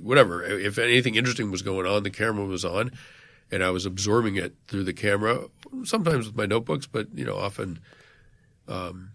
whatever, if anything interesting was going on, the camera was on, and I was absorbing it through the camera. Sometimes with my notebooks, but you know often. Um,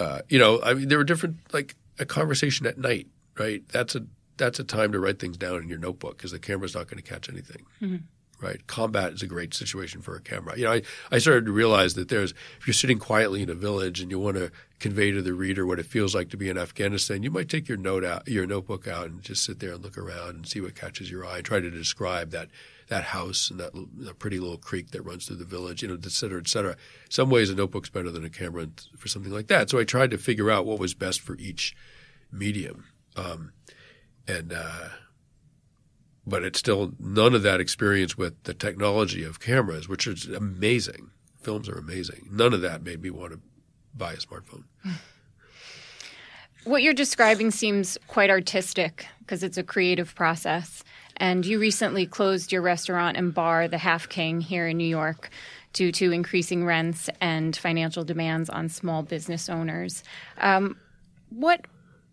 uh, you know, I mean, there were different like a conversation at night, right? That's a that's a time to write things down in your notebook because the camera's not going to catch anything. Mm-hmm. Right, combat is a great situation for a camera. You know, I, I started to realize that there's if you're sitting quietly in a village and you want to convey to the reader what it feels like to be in Afghanistan, you might take your note out, your notebook out, and just sit there and look around and see what catches your eye. Try to describe that that house and that, that pretty little creek that runs through the village, you know, et cetera, et cetera. Some ways a notebook's better than a camera for something like that. So I tried to figure out what was best for each medium. Um, and, uh, but it's still none of that experience with the technology of cameras, which is amazing. Films are amazing. None of that made me want to buy a smartphone.
What you're describing seems quite artistic because it's a creative process. And you recently closed your restaurant and bar, the Half King, here in New York due to increasing rents and financial demands on small business owners. Um, what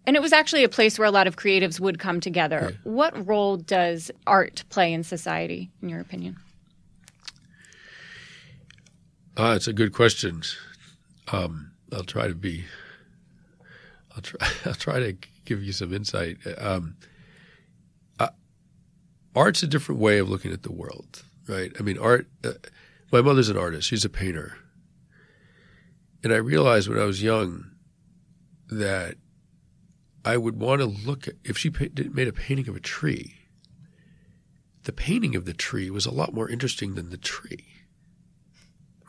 and it was actually a place where a lot of creatives would come together. Yeah. What role does art play in society, in your opinion?
Uh, it's a good question. Um, I'll try to be. I'll try. *laughs* I'll try to give you some insight. Um, art's a different way of looking at the world, right? I mean, art. Uh, my mother's an artist; she's a painter, and I realized when I was young that I would want to look at if she made a painting of a tree. The painting of the tree was a lot more interesting than the tree,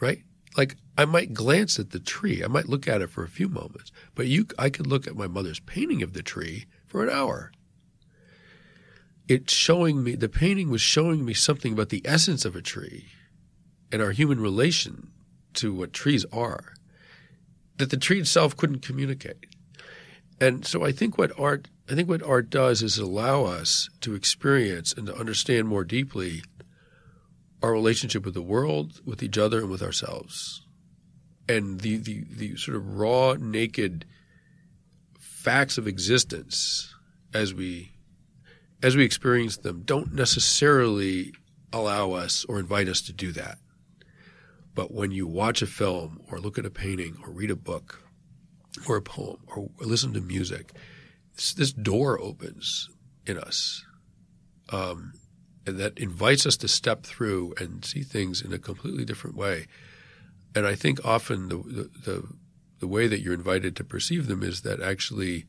right? Like I might glance at the tree, I might look at it for a few moments, but you, I could look at my mother's painting of the tree for an hour it's showing me the painting was showing me something about the essence of a tree and our human relation to what trees are that the tree itself couldn't communicate. And so I think what art I think what art does is allow us to experience and to understand more deeply our relationship with the world, with each other, and with ourselves. And the, the, the sort of raw, naked facts of existence as we as we experience them don't necessarily allow us or invite us to do that. But when you watch a film or look at a painting or read a book or a poem or listen to music, this, door opens in us. Um, and that invites us to step through and see things in a completely different way. And I think often the, the, the, the way that you're invited to perceive them is that actually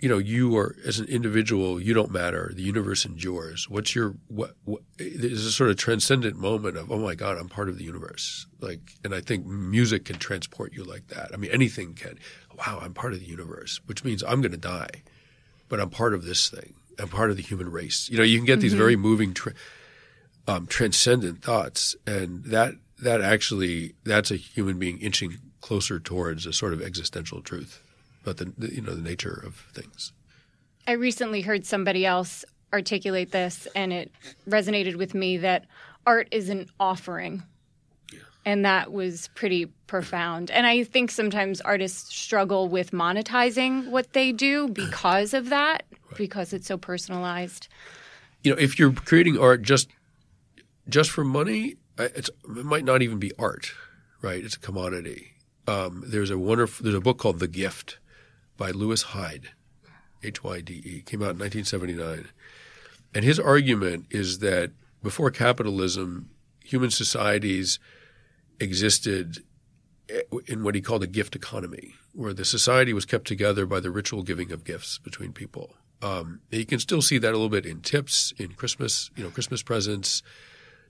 you know, you are as an individual, you don't matter. The universe endures. What's your what? what there's a sort of transcendent moment of, oh my God, I'm part of the universe. Like, and I think music can transport you like that. I mean, anything can. Wow, I'm part of the universe, which means I'm going to die, but I'm part of this thing. I'm part of the human race. You know, you can get mm-hmm. these very moving, tra- um, transcendent thoughts, and that that actually that's a human being inching closer towards a sort of existential truth about the, the you know the nature of things.
I recently heard somebody else articulate this, and it resonated with me that art is an offering. Yeah. And that was pretty profound. And I think sometimes artists struggle with monetizing what they do *clears throat* because of that, right. because it's so personalized.
You know, if you're creating art just just for money, it might not even be art, right? It's a commodity. Um, there's a wonderful there's a book called The Gift by Lewis Hyde, H Y D E, came out in 1979. And his argument is that before capitalism, human societies existed in what he called a gift economy, where the society was kept together by the ritual giving of gifts between people. Um, you can still see that a little bit in tips, in Christmas, you know, Christmas presents,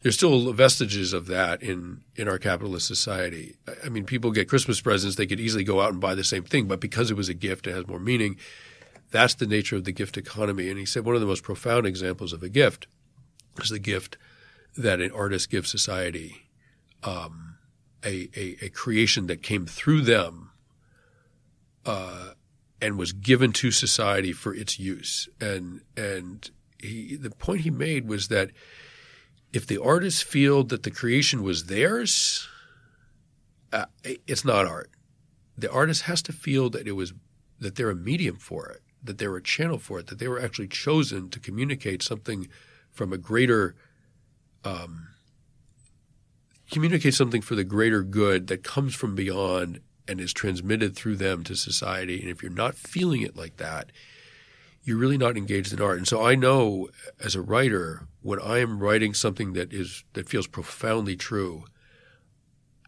there's still vestiges of that in in our capitalist society. I mean, people get Christmas presents; they could easily go out and buy the same thing, but because it was a gift, it has more meaning. That's the nature of the gift economy. And he said one of the most profound examples of a gift is the gift that an artist gives society, um, a, a, a creation that came through them. Uh, and was given to society for its use. And and he, the point he made was that if the artists feel that the creation was theirs, uh, it's not art. The artist has to feel that it was that they're a medium for it, that they're a channel for it, that they were actually chosen to communicate something from a greater um, communicate something for the greater good that comes from beyond and is transmitted through them to society. And if you're not feeling it like that, you're really not engaged in art. And so I know as a writer, when I am writing something that is that feels profoundly true,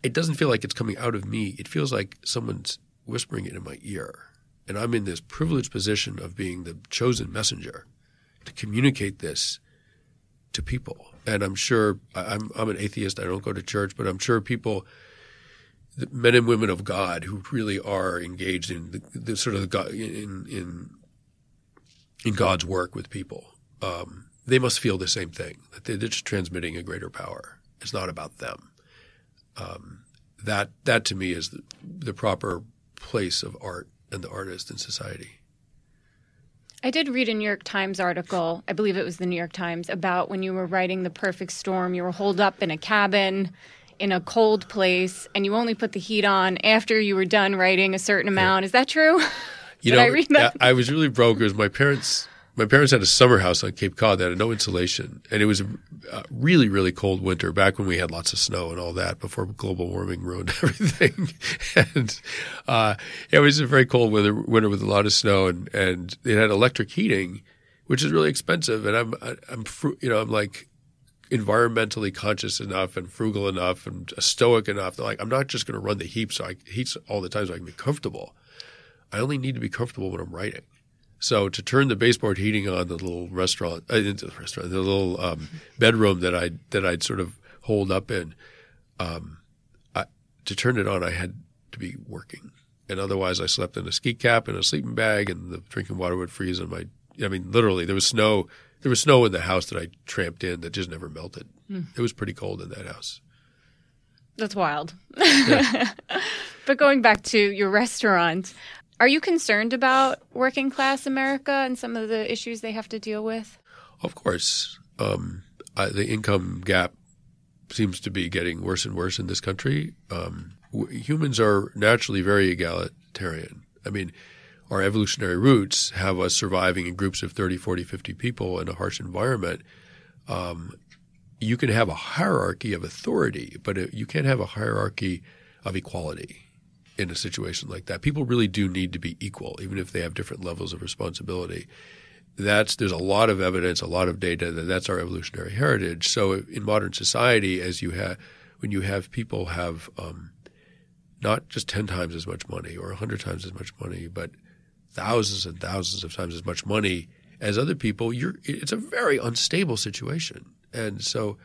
it doesn't feel like it's coming out of me. It feels like someone's whispering it in my ear. And I'm in this privileged position of being the chosen messenger to communicate this to people. And I'm sure I'm I'm an atheist. I don't go to church, but I'm sure people men and women of God who really are engaged in the, the sort of the God, in in in God's work with people, um, they must feel the same thing that they're just transmitting a greater power. It's not about them. Um, that that to me is the, the proper place of art and the artist in society.
I did read a New York Times article, I believe it was the New York Times, about when you were writing The Perfect Storm. You were holed up in a cabin in a cold place and you only put the heat on after you were done writing a certain amount. Yeah. Is that true? *laughs*
You know, I read that? I was really broke. It was my parents. My parents had a summer house on Cape Cod that had no insulation, and it was a really, really cold winter back when we had lots of snow and all that before global warming ruined *laughs* everything. and uh, it was a very cold winter, winter with a lot of snow, and and it had electric heating, which is really expensive. And I'm I'm you know I'm like environmentally conscious enough and frugal enough and stoic enough. that Like I'm not just going to run the heat so I heat all the time so I can be comfortable. I only need to be comfortable when I'm writing. So to turn the baseboard heating on the little restaurant, uh, the restaurant, the little um, bedroom that I that I'd sort of hold up in, um, I, to turn it on, I had to be working, and otherwise I slept in a ski cap and a sleeping bag, and the drinking water would freeze on my. I mean, literally, there was snow. There was snow in the house that I tramped in that just never melted. Mm. It was pretty cold in that house.
That's wild. Yeah. *laughs* but going back to your restaurant, are you concerned about working class America and some of the issues they have to deal with?
Of course. Um, I, the income gap seems to be getting worse and worse in this country. Um, humans are naturally very egalitarian. I mean, our evolutionary roots have us surviving in groups of 30, 40, 50 people in a harsh environment. Um, you can have a hierarchy of authority, but you can't have a hierarchy of equality in a situation like that. People really do need to be equal, even if they have different levels of responsibility. That's there's a lot of evidence, a lot of data that that's our evolutionary heritage. So in modern society, as you have when you have people have um, not just ten times as much money or hundred times as much money, but thousands and thousands of times as much money as other people, you're it's a very unstable situation. And so,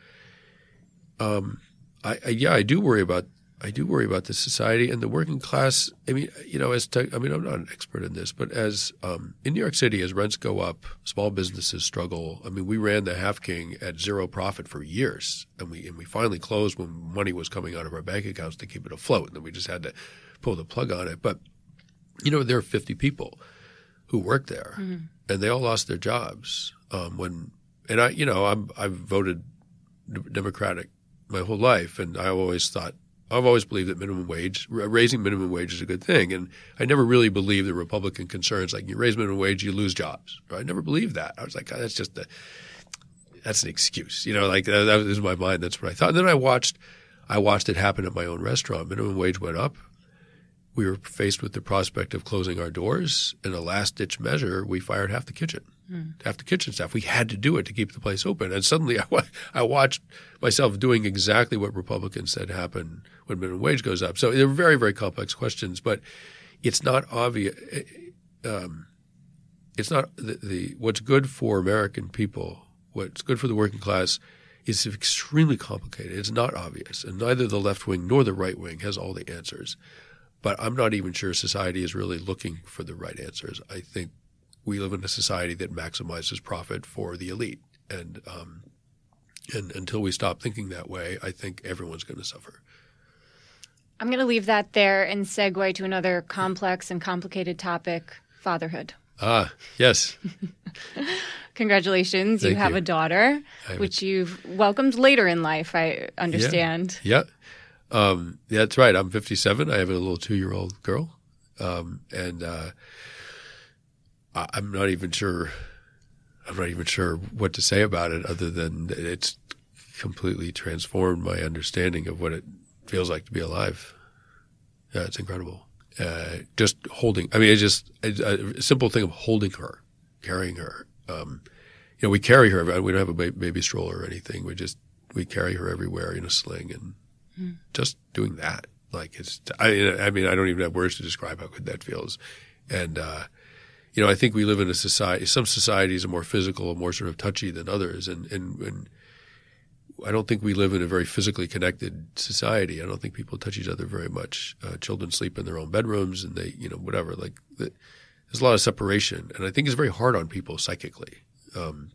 um, I, I, yeah, I do worry about I do worry about the society and the working class. I mean, you know, as te- I mean, I'm not an expert in this, but as um, in New York City, as rents go up, small businesses struggle. I mean, we ran the Half King at zero profit for years, and we and we finally closed when money was coming out of our bank accounts to keep it afloat, and then we just had to pull the plug on it. But you know, there are 50 people who work there, mm-hmm. and they all lost their jobs um, when. And I, you know, I'm I've voted Democratic my whole life, and I always thought I've always believed that minimum wage, raising minimum wage is a good thing. And I never really believed the Republican concerns like you raise minimum wage, you lose jobs. I never believed that. I was like, oh, that's just a, that's an excuse. You know, like that, that was in my mind. That's what I thought. And then I watched, I watched it happen at my own restaurant. Minimum wage went up. We were faced with the prospect of closing our doors. In a last ditch measure, we fired half the kitchen. Mm. Half the kitchen staff. We had to do it to keep the place open. And suddenly *laughs* I, I watched myself doing exactly what Republicans said happened when minimum wage goes up. So they're very, very complex questions, but it's not obvious. Um, it's not the, the, what's good for American people, what's good for the working class is extremely complicated. It's not obvious, and neither the left wing nor the right wing has all the answers. But I'm not even sure society is really looking for the right answers. I think we live in a society that maximizes profit for the elite, and um, and until we stop thinking that way, I think everyone's going to suffer.
I'm going to leave that there and segue to another complex and complicated topic: fatherhood.
Ah, yes. *laughs*
Congratulations, Thank you have you. a daughter, which a... you've welcomed later in life. I understand.
Yeah, yeah. Um, that's right. I'm 57. I have a little two-year-old girl, um, and. Uh, I'm not even sure. I'm not even sure what to say about it, other than it's completely transformed my understanding of what it feels like to be alive. Yeah, it's incredible. Uh, just holding. I mean, it's just a, a, simple thing of holding her, carrying her. Um, you know, we carry her. We don't have a baby stroller or anything. We just we carry her everywhere in a sling, and mm. just doing that, like it's. I, I mean, I don't even have words to describe how good that feels, and uh, you know, I think we live in a society. Some societies are more physical more sort of touchy than others, and and, and I don't think we live in a very physically connected society. I don't think people touch each other very much. Uh, children sleep in their own bedrooms, and they, you know, whatever. Like the, there's a lot of separation, and I think it's very hard on people psychically. Um,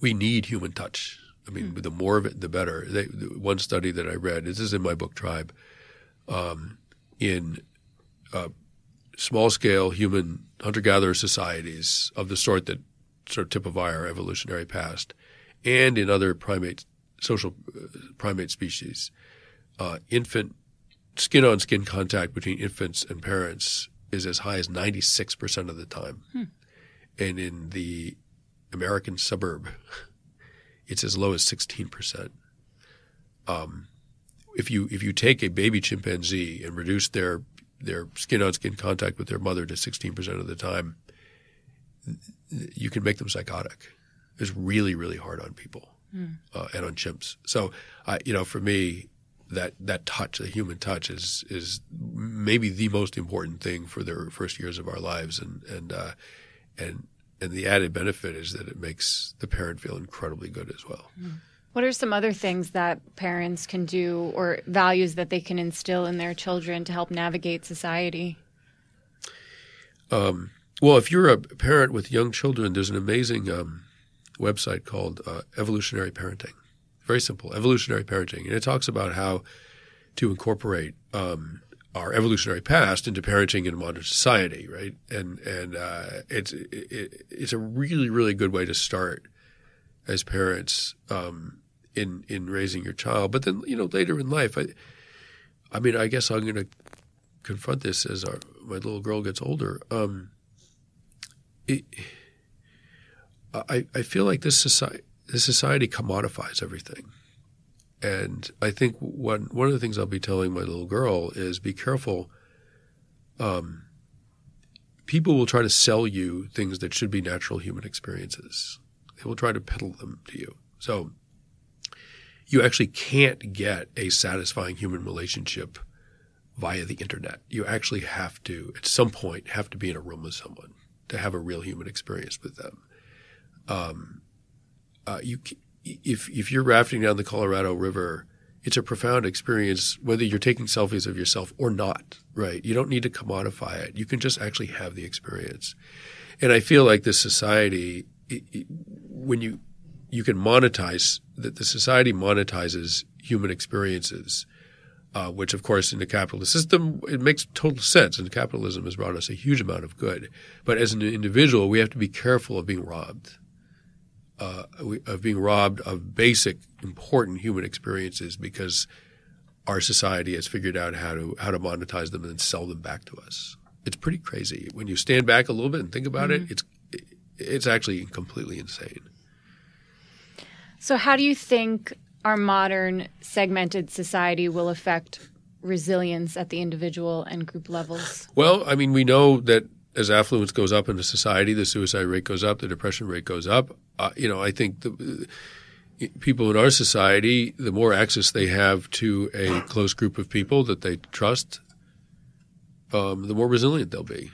we need human touch. I mean, mm. the more of it, the better. They, the one study that I read, this is in my book Tribe, um, in uh, small scale human hunter gatherer societies of the sort that sort of typify our evolutionary past, and in other primate social uh, primate species, uh, infant skin on skin contact between infants and parents is as high as 96% of the time. Hmm. And in the American suburb, *laughs* it's as low as 16%. Um, if you if you take a baby chimpanzee and reduce their their skin on skin contact with their mother to 16% of the time, you can make them psychotic. It's really, really hard on people mm. uh, and on chimps. So, uh, you know, for me, that that touch, the human touch, is is maybe the most important thing for their first years of our lives, and and uh, and and the added benefit is that it makes the parent feel incredibly good as well. Mm.
What are some other things that parents can do or values that they can instill in their children to help navigate society?
Um, well, if you're a parent with young children, there's an amazing um, website called uh, Evolutionary Parenting. very simple, evolutionary parenting, and it talks about how to incorporate um, our evolutionary past into parenting in modern society, right? And and uh, it's it, it's a really really good way to start as parents um, in in raising your child. But then you know later in life, I I mean I guess I'm going to confront this as our my little girl gets older. Um, it, I I feel like this society this society commodifies everything. And I think one one of the things I'll be telling my little girl is be careful. Um, people will try to sell you things that should be natural human experiences. They will try to peddle them to you. So you actually can't get a satisfying human relationship via the internet. You actually have to, at some point, have to be in a room with someone to have a real human experience with them. Um, uh, you if if you're rafting down the Colorado River, it's a profound experience whether you're taking selfies of yourself or not. Right? You don't need to commodify it. You can just actually have the experience. And I feel like this society, it, it, when you you can monetize that the society monetizes human experiences, uh, which of course in the capitalist system it makes total sense. And capitalism has brought us a huge amount of good. But as an individual, we have to be careful of being robbed uh, of being robbed of basic, important human experiences because our society has figured out how to how to monetize them and then sell them back to us. It's pretty crazy when you stand back a little bit and think about mm-hmm. it. It's it's actually completely insane.
So, how do you think our modern segmented society will affect resilience at the individual and group levels?
Well, I mean, we know that as affluence goes up in the society, the suicide rate goes up, the depression rate goes up. Uh, you know, I think the people in our society, the more access they have to a close group of people that they trust, um, the more resilient they'll be.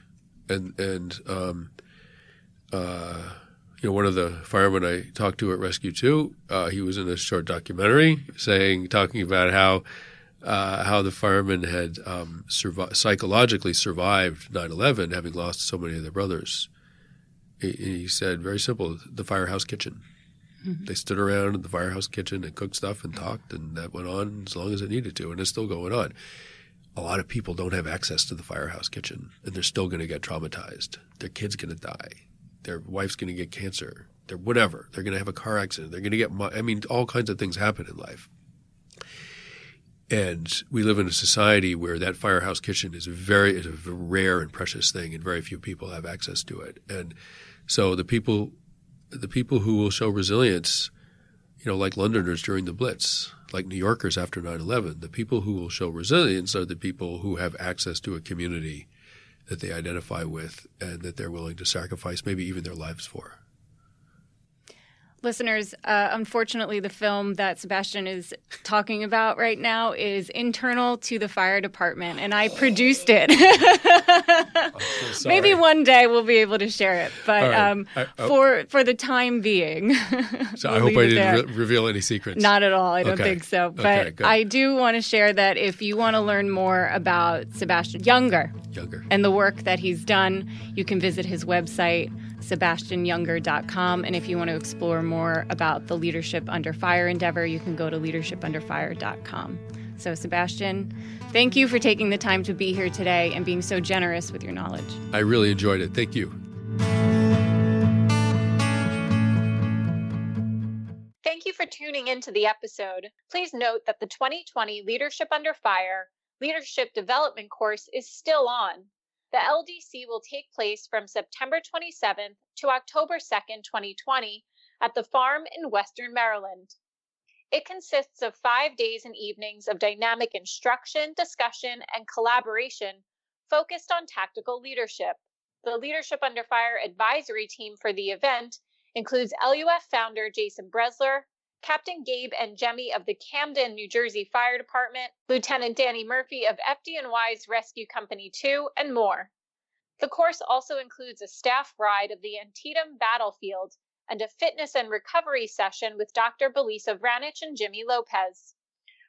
And and um, uh, you know, one of the firemen I talked to at Rescue Two, uh, he was in a short documentary saying, talking about how uh, how the firemen had um, psychologically survived 9/11, having lost so many of their brothers. He, he said, very simple: the firehouse kitchen. Mm-hmm. They stood around in the firehouse kitchen and cooked stuff and talked, and that went on as long as it needed to, and it's still going on. A lot of people don't have access to the firehouse kitchen, and they're still going to get traumatized. Their kid's going to die. Their wife's going to get cancer. They're whatever. They're going to have a car accident. They're going to get. I mean, all kinds of things happen in life. And we live in a society where that firehouse kitchen is a very is a rare and precious thing, and very few people have access to it. And so the people, the people who will show resilience, you know, like Londoners during the Blitz, like New Yorkers after 9/11, the people who will show resilience are the people who have access to a community that they identify with and that they're willing to sacrifice maybe even their lives for.
Listeners, uh, unfortunately, the film that Sebastian is talking about right now is internal to the fire department, and I produced it. so *laughs* Maybe one day we'll be able to share it, but right. um, I, oh. for for the time being, *laughs*
so we'll I hope I didn't re- reveal any secrets.
Not at all. I don't okay. think so. But okay, I do want to share that if you want to learn more about Sebastian Junger,
Junger,
and the work that he's done, you can visit his website sebastianjunger.com. And if you want to explore more about the Leadership Under Fire endeavor, you can go to leadershipunderfire.com. So, Sebastian, thank you for taking the time to be here today and being so generous with your knowledge.
I really enjoyed it. Thank you.
Thank you for tuning into the episode. Please note that the 2020 Leadership Under Fire Leadership Development course is still on. The LDC will take place from September 27th to October 2nd, 2020, at the farm in Western Maryland. It consists of five days and evenings of dynamic instruction, discussion, and collaboration focused on tactical leadership. The Leadership Under Fire advisory team for the event includes LUF founder Jason Brezler, Captain Gabe and Jemmy of the Camden, New Jersey Fire Department, Lieutenant Danny Murphy of FDNY's Rescue Company 2, and more. The course also includes a staff ride of the Antietam battlefield and a fitness and recovery session with Dr. Belisa Vranich and Jimmy Lopez.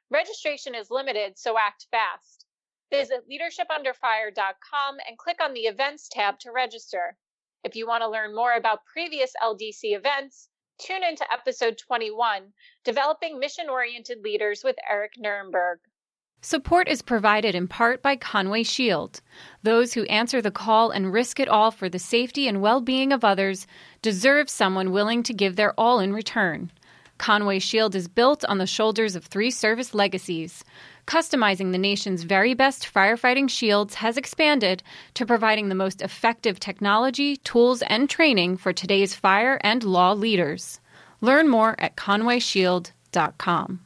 Registration is limited, so act fast. Visit leadershipunderfire.com and click on the Events tab to register. If you want to learn more about previous LDC events, Tune into episode 21 Developing Mission Oriented Leaders with Eric Nuremberg. Support is provided in part by Conway Shield. Those who answer the call and risk it all for the safety and well being of others deserve someone willing to give their all in return. Conway Shield is built on the shoulders of three service legacies. Customizing the nation's very best firefighting shields has expanded to providing the most effective technology, tools, and training for today's fire and law leaders. Learn more at conwayshield.com.